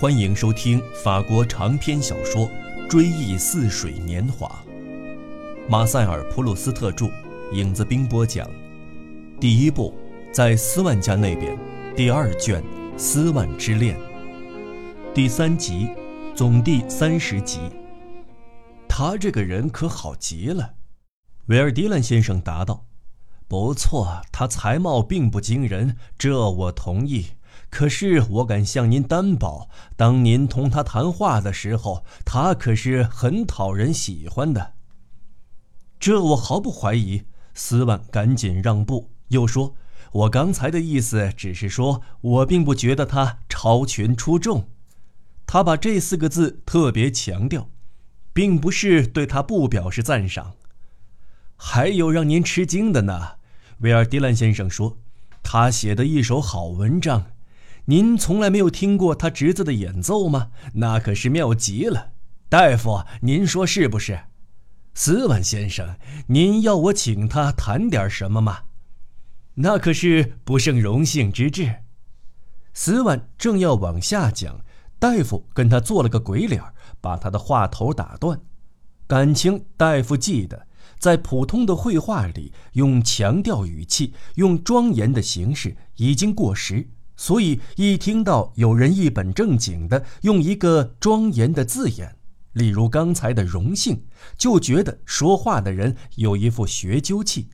欢迎收听法国长篇小说《追忆似水年华》，马塞尔·普鲁斯特著，影子兵播讲。第一部，在斯万家那边，第二卷《斯万之恋》，第三集，总第三十集。他这个人可好极了，维尔迪兰先生答道：“不错，他才貌并不惊人，这我同意。”可是我敢向您担保，当您同他谈话的时候，他可是很讨人喜欢的。这我毫不怀疑。斯万赶紧让步，又说：“我刚才的意思只是说，我并不觉得他超群出众。”他把这四个字特别强调，并不是对他不表示赞赏。还有让您吃惊的呢，维尔迪兰先生说：“他写的一首好文章。”您从来没有听过他侄子的演奏吗？那可是妙极了，大夫，您说是不是？斯万先生，您要我请他谈点什么吗？那可是不胜荣幸之至。斯万正要往下讲，大夫跟他做了个鬼脸，把他的话头打断。感情大夫记得，在普通的绘画里，用强调语气、用庄严的形式已经过时。所以，一听到有人一本正经的用一个庄严的字眼，例如刚才的“荣幸”，就觉得说话的人有一副学究气；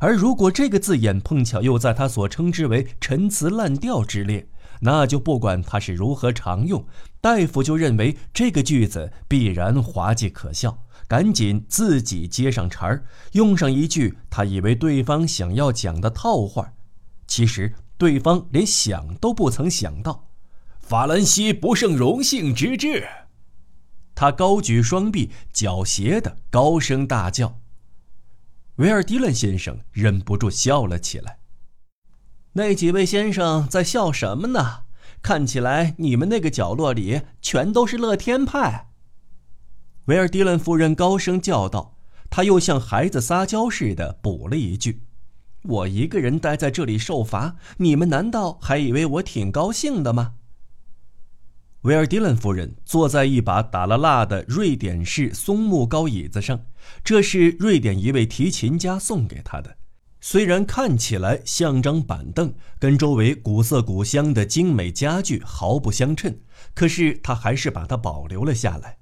而如果这个字眼碰巧又在他所称之为陈词滥调之列，那就不管他是如何常用，大夫就认为这个句子必然滑稽可笑，赶紧自己接上茬儿，用上一句他以为对方想要讲的套话，其实。对方连想都不曾想到，法兰西不胜荣幸之至。他高举双臂，狡黠的高声大叫。维尔迪伦先生忍不住笑了起来。那几位先生在笑什么呢？看起来你们那个角落里全都是乐天派。维尔迪伦夫人高声叫道。他又像孩子撒娇似的补了一句。我一个人待在这里受罚，你们难道还以为我挺高兴的吗？维尔迪伦夫人坐在一把打了蜡的瑞典式松木高椅子上，这是瑞典一位提琴家送给她的。虽然看起来像张板凳，跟周围古色古香的精美家具毫不相称，可是她还是把它保留了下来。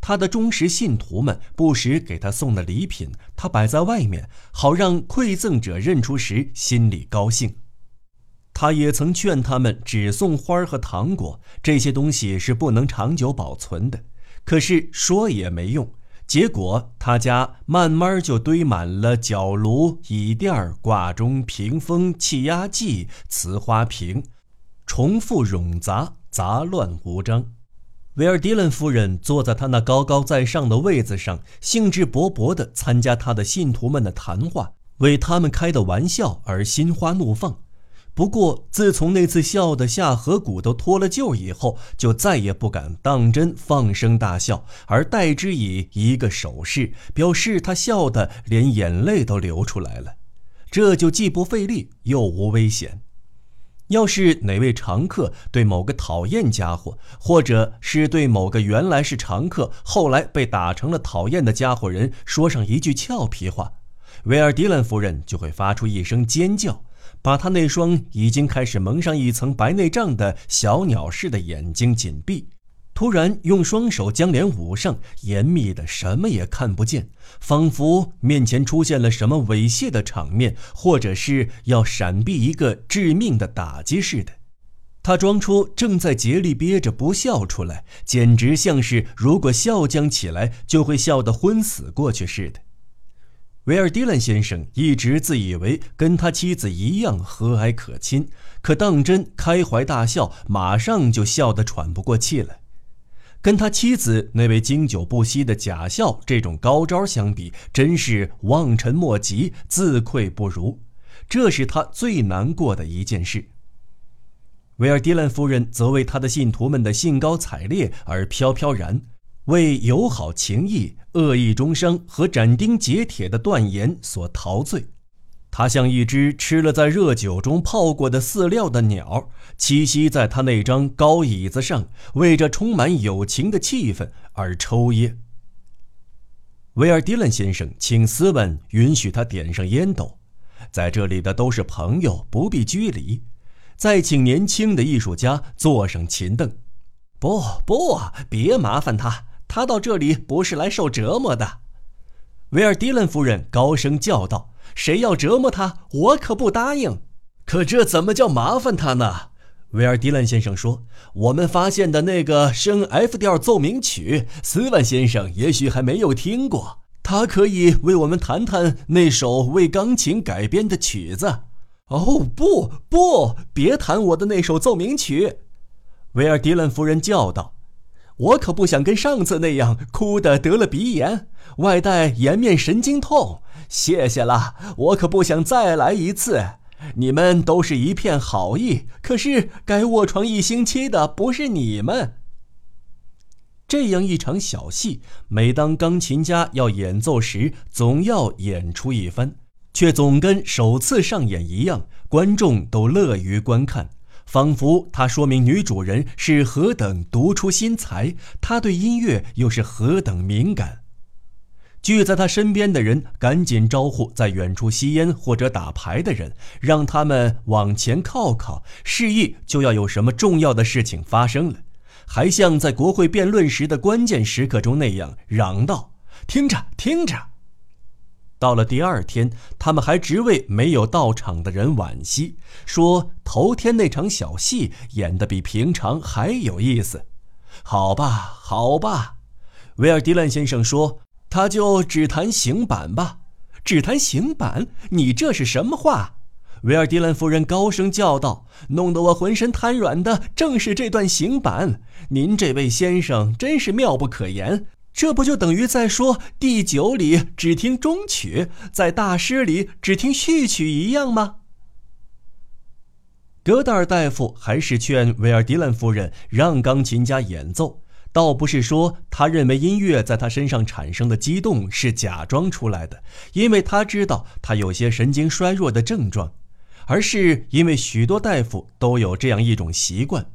他的忠实信徒们不时给他送的礼品，他摆在外面，好让馈赠者认出时心里高兴。他也曾劝他们只送花和糖果，这些东西是不能长久保存的。可是说也没用，结果他家慢慢就堆满了角炉、椅垫、挂钟、屏风、气压计、瓷花瓶，重复冗杂，杂乱无章。维尔迪伦夫人坐在他那高高在上的位子上，兴致勃勃地参加他的信徒们的谈话，为他们开的玩笑而心花怒放。不过，自从那次笑得下颌骨都脱了臼以后，就再也不敢当真放声大笑，而代之以一个手势，表示他笑得连眼泪都流出来了。这就既不费力又无危险。要是哪位常客对某个讨厌家伙，或者是对某个原来是常客，后来被打成了讨厌的家伙人说上一句俏皮话，维尔迪兰夫人就会发出一声尖叫，把他那双已经开始蒙上一层白内障的小鸟似的眼睛紧闭。突然用双手将脸捂上，严密的什么也看不见，仿佛面前出现了什么猥亵的场面，或者是要闪避一个致命的打击似的。他装出正在竭力憋着不笑出来，简直像是如果笑将起来就会笑得昏死过去似的。维尔迪兰先生一直自以为跟他妻子一样和蔼可亲，可当真开怀大笑，马上就笑得喘不过气来。跟他妻子那位经久不息的假笑这种高招相比，真是望尘莫及，自愧不如。这是他最难过的一件事。维尔迪兰夫人则为他的信徒们的兴高采烈而飘飘然，为友好情谊、恶意中伤和斩钉截铁的断言所陶醉。它像一只吃了在热酒中泡过的饲料的鸟，栖息在他那张高椅子上，为这充满友情的气氛而抽噎。威尔迪伦先生请斯文允许他点上烟斗，在这里的都是朋友，不必拘礼。再请年轻的艺术家坐上琴凳。不不，别麻烦他，他到这里不是来受折磨的。维尔迪伦夫人高声叫道：“谁要折磨他，我可不答应。”可这怎么叫麻烦他呢？维尔迪兰先生说：“我们发现的那个升 F 调奏鸣曲，斯万先生也许还没有听过。他可以为我们谈谈那首为钢琴改编的曲子。”哦，不不，别弹我的那首奏鸣曲！维尔迪兰夫人叫道：“我可不想跟上次那样哭得得了鼻炎，外带颜面神经痛。谢谢啦，我可不想再来一次。你们都是一片好意，可是该卧床一星期的不是你们。这样一场小戏，每当钢琴家要演奏时，总要演出一番，却总跟首次上演一样，观众都乐于观看。仿佛他说明女主人是何等独出心裁，他对音乐又是何等敏感。聚在他身边的人赶紧招呼在远处吸烟或者打牌的人，让他们往前靠靠，示意就要有什么重要的事情发生了。还像在国会辩论时的关键时刻中那样嚷道：“听着，听着。”到了第二天，他们还直为没有到场的人惋惜，说头天那场小戏演得比平常还有意思。好吧，好吧，维尔迪兰先生说，他就只弹行板吧，只弹行板。你这是什么话？维尔迪兰夫人高声叫道，弄得我浑身瘫软的正是这段行板。您这位先生真是妙不可言。这不就等于在说第九里只听中曲，在大师里只听序曲一样吗？格达尔大夫还是劝维尔迪兰夫人让钢琴家演奏，倒不是说他认为音乐在他身上产生的激动是假装出来的，因为他知道他有些神经衰弱的症状，而是因为许多大夫都有这样一种习惯：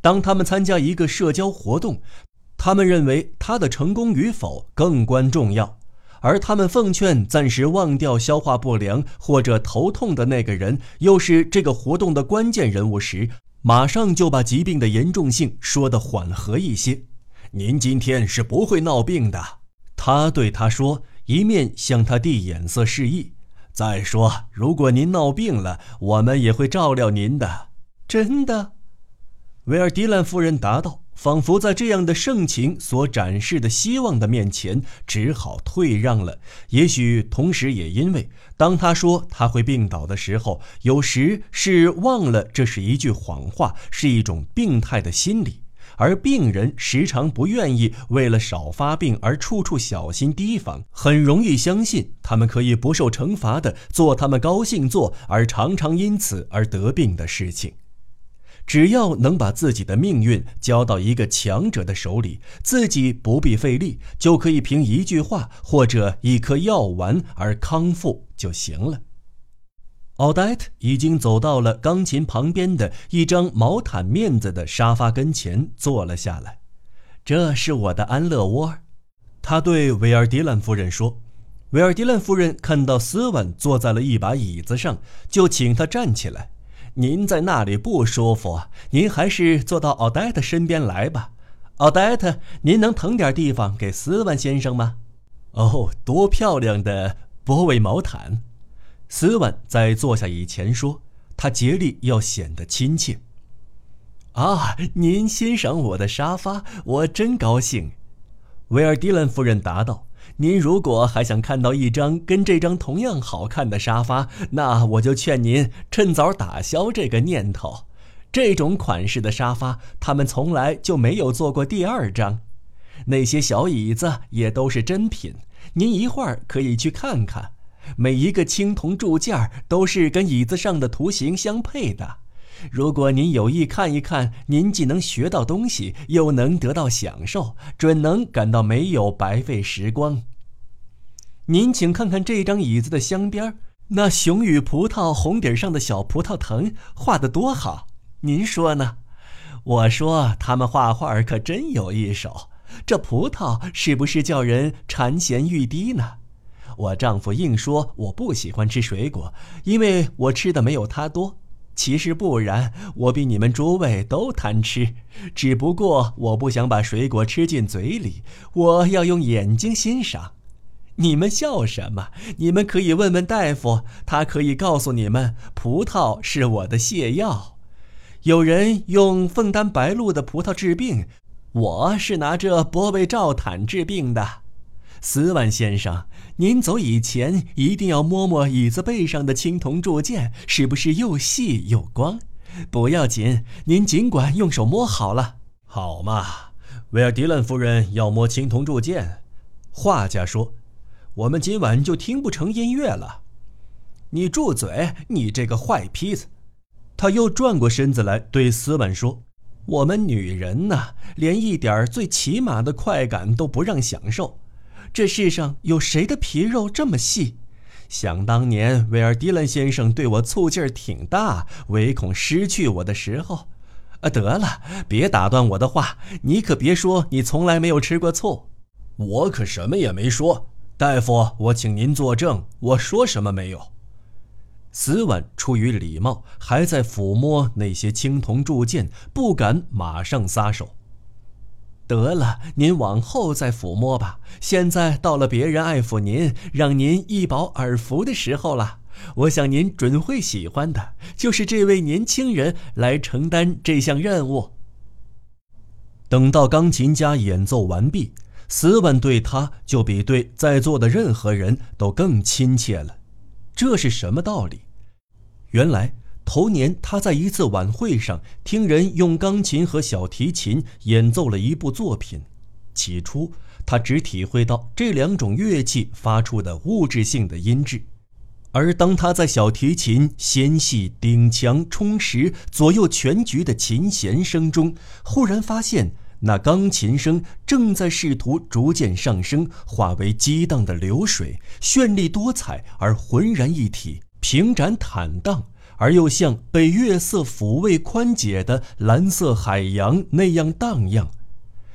当他们参加一个社交活动。他们认为他的成功与否更关重要，而他们奉劝暂时忘掉消化不良或者头痛的那个人，又是这个活动的关键人物时，马上就把疾病的严重性说得缓和一些。您今天是不会闹病的，他对他说，一面向他递眼色示意。再说，如果您闹病了，我们也会照料您的。真的，维尔迪兰夫人答道。仿佛在这样的盛情所展示的希望的面前，只好退让了。也许同时也因为，当他说他会病倒的时候，有时是忘了这是一句谎话，是一种病态的心理。而病人时常不愿意为了少发病而处处小心提防，很容易相信他们可以不受惩罚的做他们高兴做而常常因此而得病的事情。只要能把自己的命运交到一个强者的手里，自己不必费力，就可以凭一句话或者一颗药丸而康复就行了。奥黛特已经走到了钢琴旁边的一张毛毯面子的沙发跟前，坐了下来。这是我的安乐窝，他对维尔迪兰夫人说。维尔迪兰夫人看到斯文坐在了一把椅子上，就请他站起来。您在那里不舒服，您还是坐到奥黛特身边来吧。奥黛特，您能腾点地方给斯万先生吗？哦，多漂亮的波韦毛毯！斯万在坐下以前说，他竭力要显得亲切。啊，您欣赏我的沙发，我真高兴。维尔迪兰夫人答道。您如果还想看到一张跟这张同样好看的沙发，那我就劝您趁早打消这个念头。这种款式的沙发，他们从来就没有做过第二张。那些小椅子也都是真品，您一会儿可以去看看。每一个青铜铸件都是跟椅子上的图形相配的。如果您有意看一看，您既能学到东西，又能得到享受，准能感到没有白费时光。您请看看这张椅子的镶边那熊与葡萄红底上的小葡萄藤画得多好，您说呢？我说他们画画可真有一手。这葡萄是不是叫人馋涎欲滴呢？我丈夫硬说我不喜欢吃水果，因为我吃的没有他多。其实不然，我比你们诸位都贪吃，只不过我不想把水果吃进嘴里，我要用眼睛欣赏。你们笑什么？你们可以问问大夫，他可以告诉你们，葡萄是我的泻药。有人用凤丹白露的葡萄治病，我是拿着波贝照毯治病的。斯万先生，您走以前一定要摸摸椅子背上的青铜铸件，是不是又细又光？不要紧，您尽管用手摸好了。好嘛，维尔迪兰夫人要摸青铜铸件。画家说。我们今晚就听不成音乐了，你住嘴！你这个坏坯子！他又转过身子来对斯文说：“我们女人呐，连一点最起码的快感都不让享受。这世上有谁的皮肉这么细？想当年，威尔迪兰先生对我醋劲儿挺大，唯恐失去我的时候……啊，得了，别打断我的话，你可别说你从来没有吃过醋，我可什么也没说。”大夫，我请您作证，我说什么没有？斯文出于礼貌，还在抚摸那些青铜铸件，不敢马上撒手。得了，您往后再抚摸吧。现在到了别人爱抚您、让您一饱耳福的时候了。我想您准会喜欢的，就是这位年轻人来承担这项任务。等到钢琴家演奏完毕。斯文对他就比对在座的任何人都更亲切了，这是什么道理？原来头年他在一次晚会上听人用钢琴和小提琴演奏了一部作品，起初他只体会到这两种乐器发出的物质性的音质，而当他在小提琴纤细顶强充实左右全局的琴弦声中，忽然发现。那钢琴声正在试图逐渐上升，化为激荡的流水，绚丽多彩而浑然一体，平展坦荡，而又像被月色抚慰宽解的蓝色海洋那样荡漾，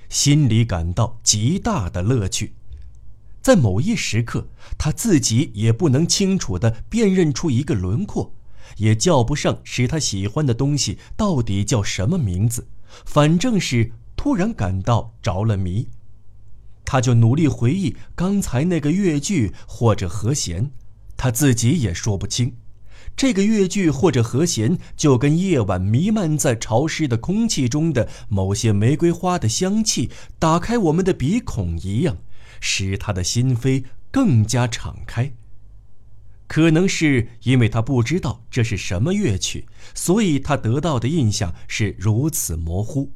心里感到极大的乐趣。在某一时刻，他自己也不能清楚地辨认出一个轮廓，也叫不上使他喜欢的东西到底叫什么名字，反正是。突然感到着了迷，他就努力回忆刚才那个乐句或者和弦，他自己也说不清。这个乐句或者和弦，就跟夜晚弥漫在潮湿的空气中的某些玫瑰花的香气，打开我们的鼻孔一样，使他的心扉更加敞开。可能是因为他不知道这是什么乐曲，所以他得到的印象是如此模糊。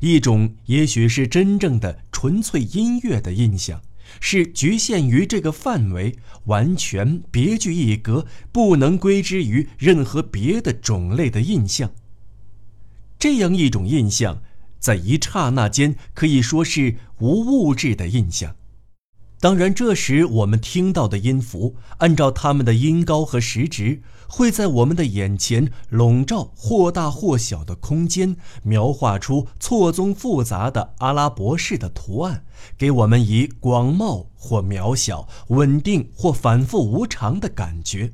一种也许是真正的纯粹音乐的印象，是局限于这个范围，完全别具一格，不能归之于任何别的种类的印象。这样一种印象，在一刹那间可以说是无物质的印象。当然，这时我们听到的音符，按照它们的音高和时值，会在我们的眼前笼罩或大或小的空间，描画出错综复杂的阿拉伯式的图案，给我们以广袤或渺小、稳定或反复无常的感觉。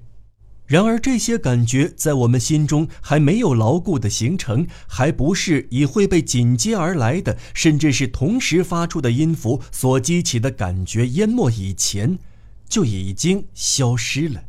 然而，这些感觉在我们心中还没有牢固的形成，还不是以会被紧接而来的，甚至是同时发出的音符所激起的感觉淹没以前，就已经消失了。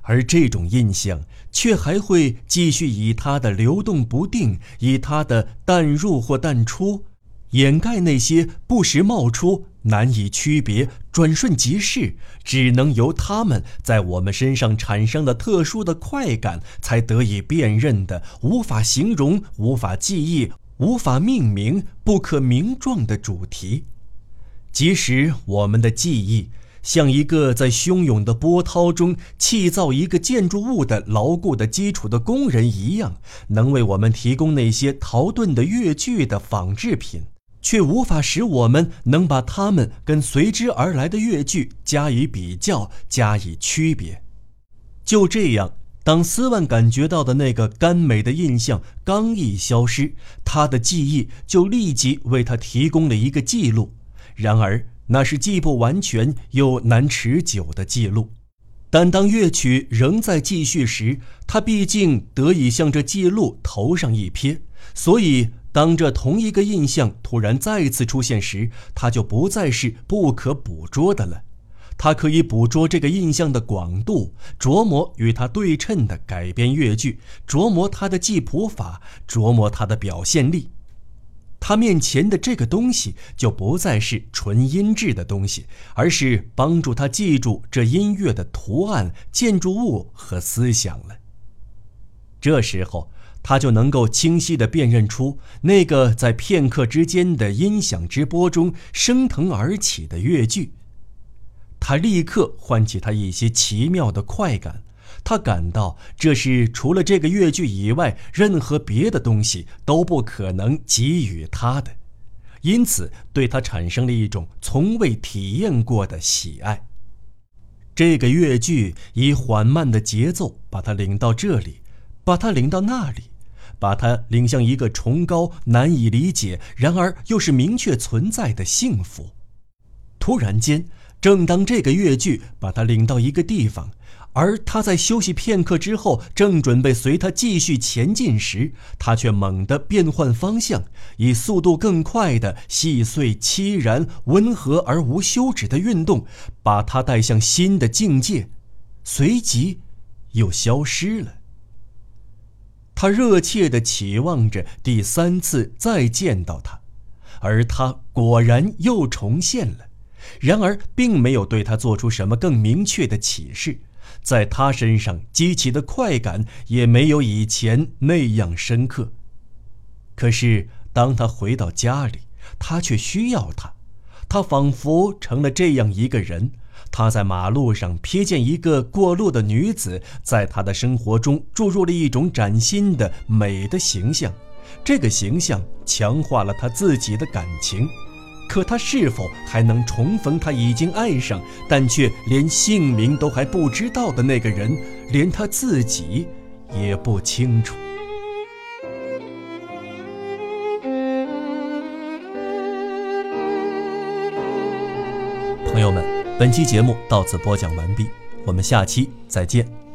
而这种印象却还会继续以它的流动不定，以它的淡入或淡出。掩盖那些不时冒出、难以区别、转瞬即逝，只能由他们在我们身上产生的特殊的快感才得以辨认的、无法形容、无法记忆、无法命名、不可名状的主题。即使我们的记忆像一个在汹涌的波涛中砌造一个建筑物的牢固的基础的工人一样，能为我们提供那些陶钝的乐句的仿制品。却无法使我们能把它们跟随之而来的乐句加以比较、加以区别。就这样，当斯万感觉到的那个甘美的印象刚一消失，他的记忆就立即为他提供了一个记录。然而，那是既不完全又难持久的记录。但当乐曲仍在继续时，他毕竟得以向这记录投上一瞥。所以，当这同一个印象突然再次出现时，它就不再是不可捕捉的了。他可以捕捉这个印象的广度，琢磨与它对称的改编乐句，琢磨它的记谱法，琢磨它的表现力。他面前的这个东西就不再是纯音质的东西，而是帮助他记住这音乐的图案、建筑物和思想了。这时候，他就能够清晰地辨认出那个在片刻之间的音响之波中升腾而起的乐句。他立刻唤起他一些奇妙的快感。他感到这是除了这个乐句以外，任何别的东西都不可能给予他的，因此对他产生了一种从未体验过的喜爱。这个乐句以缓慢的节奏把他领到这里，把他领到那里，把他领向一个崇高、难以理解，然而又是明确存在的幸福。突然间，正当这个乐句把他领到一个地方。而他在休息片刻之后，正准备随他继续前进时，他却猛地变换方向，以速度更快的细碎、凄然、温和而无休止的运动，把他带向新的境界，随即又消失了。他热切地期望着第三次再见到他，而他果然又重现了，然而并没有对他做出什么更明确的启示。在他身上激起的快感也没有以前那样深刻。可是当他回到家里，他却需要他。他仿佛成了这样一个人。他在马路上瞥见一个过路的女子，在他的生活中注入了一种崭新的美的形象。这个形象强化了他自己的感情。可他是否还能重逢他已经爱上，但却连姓名都还不知道的那个人？连他自己也不清楚。朋友们，本期节目到此播讲完毕，我们下期再见。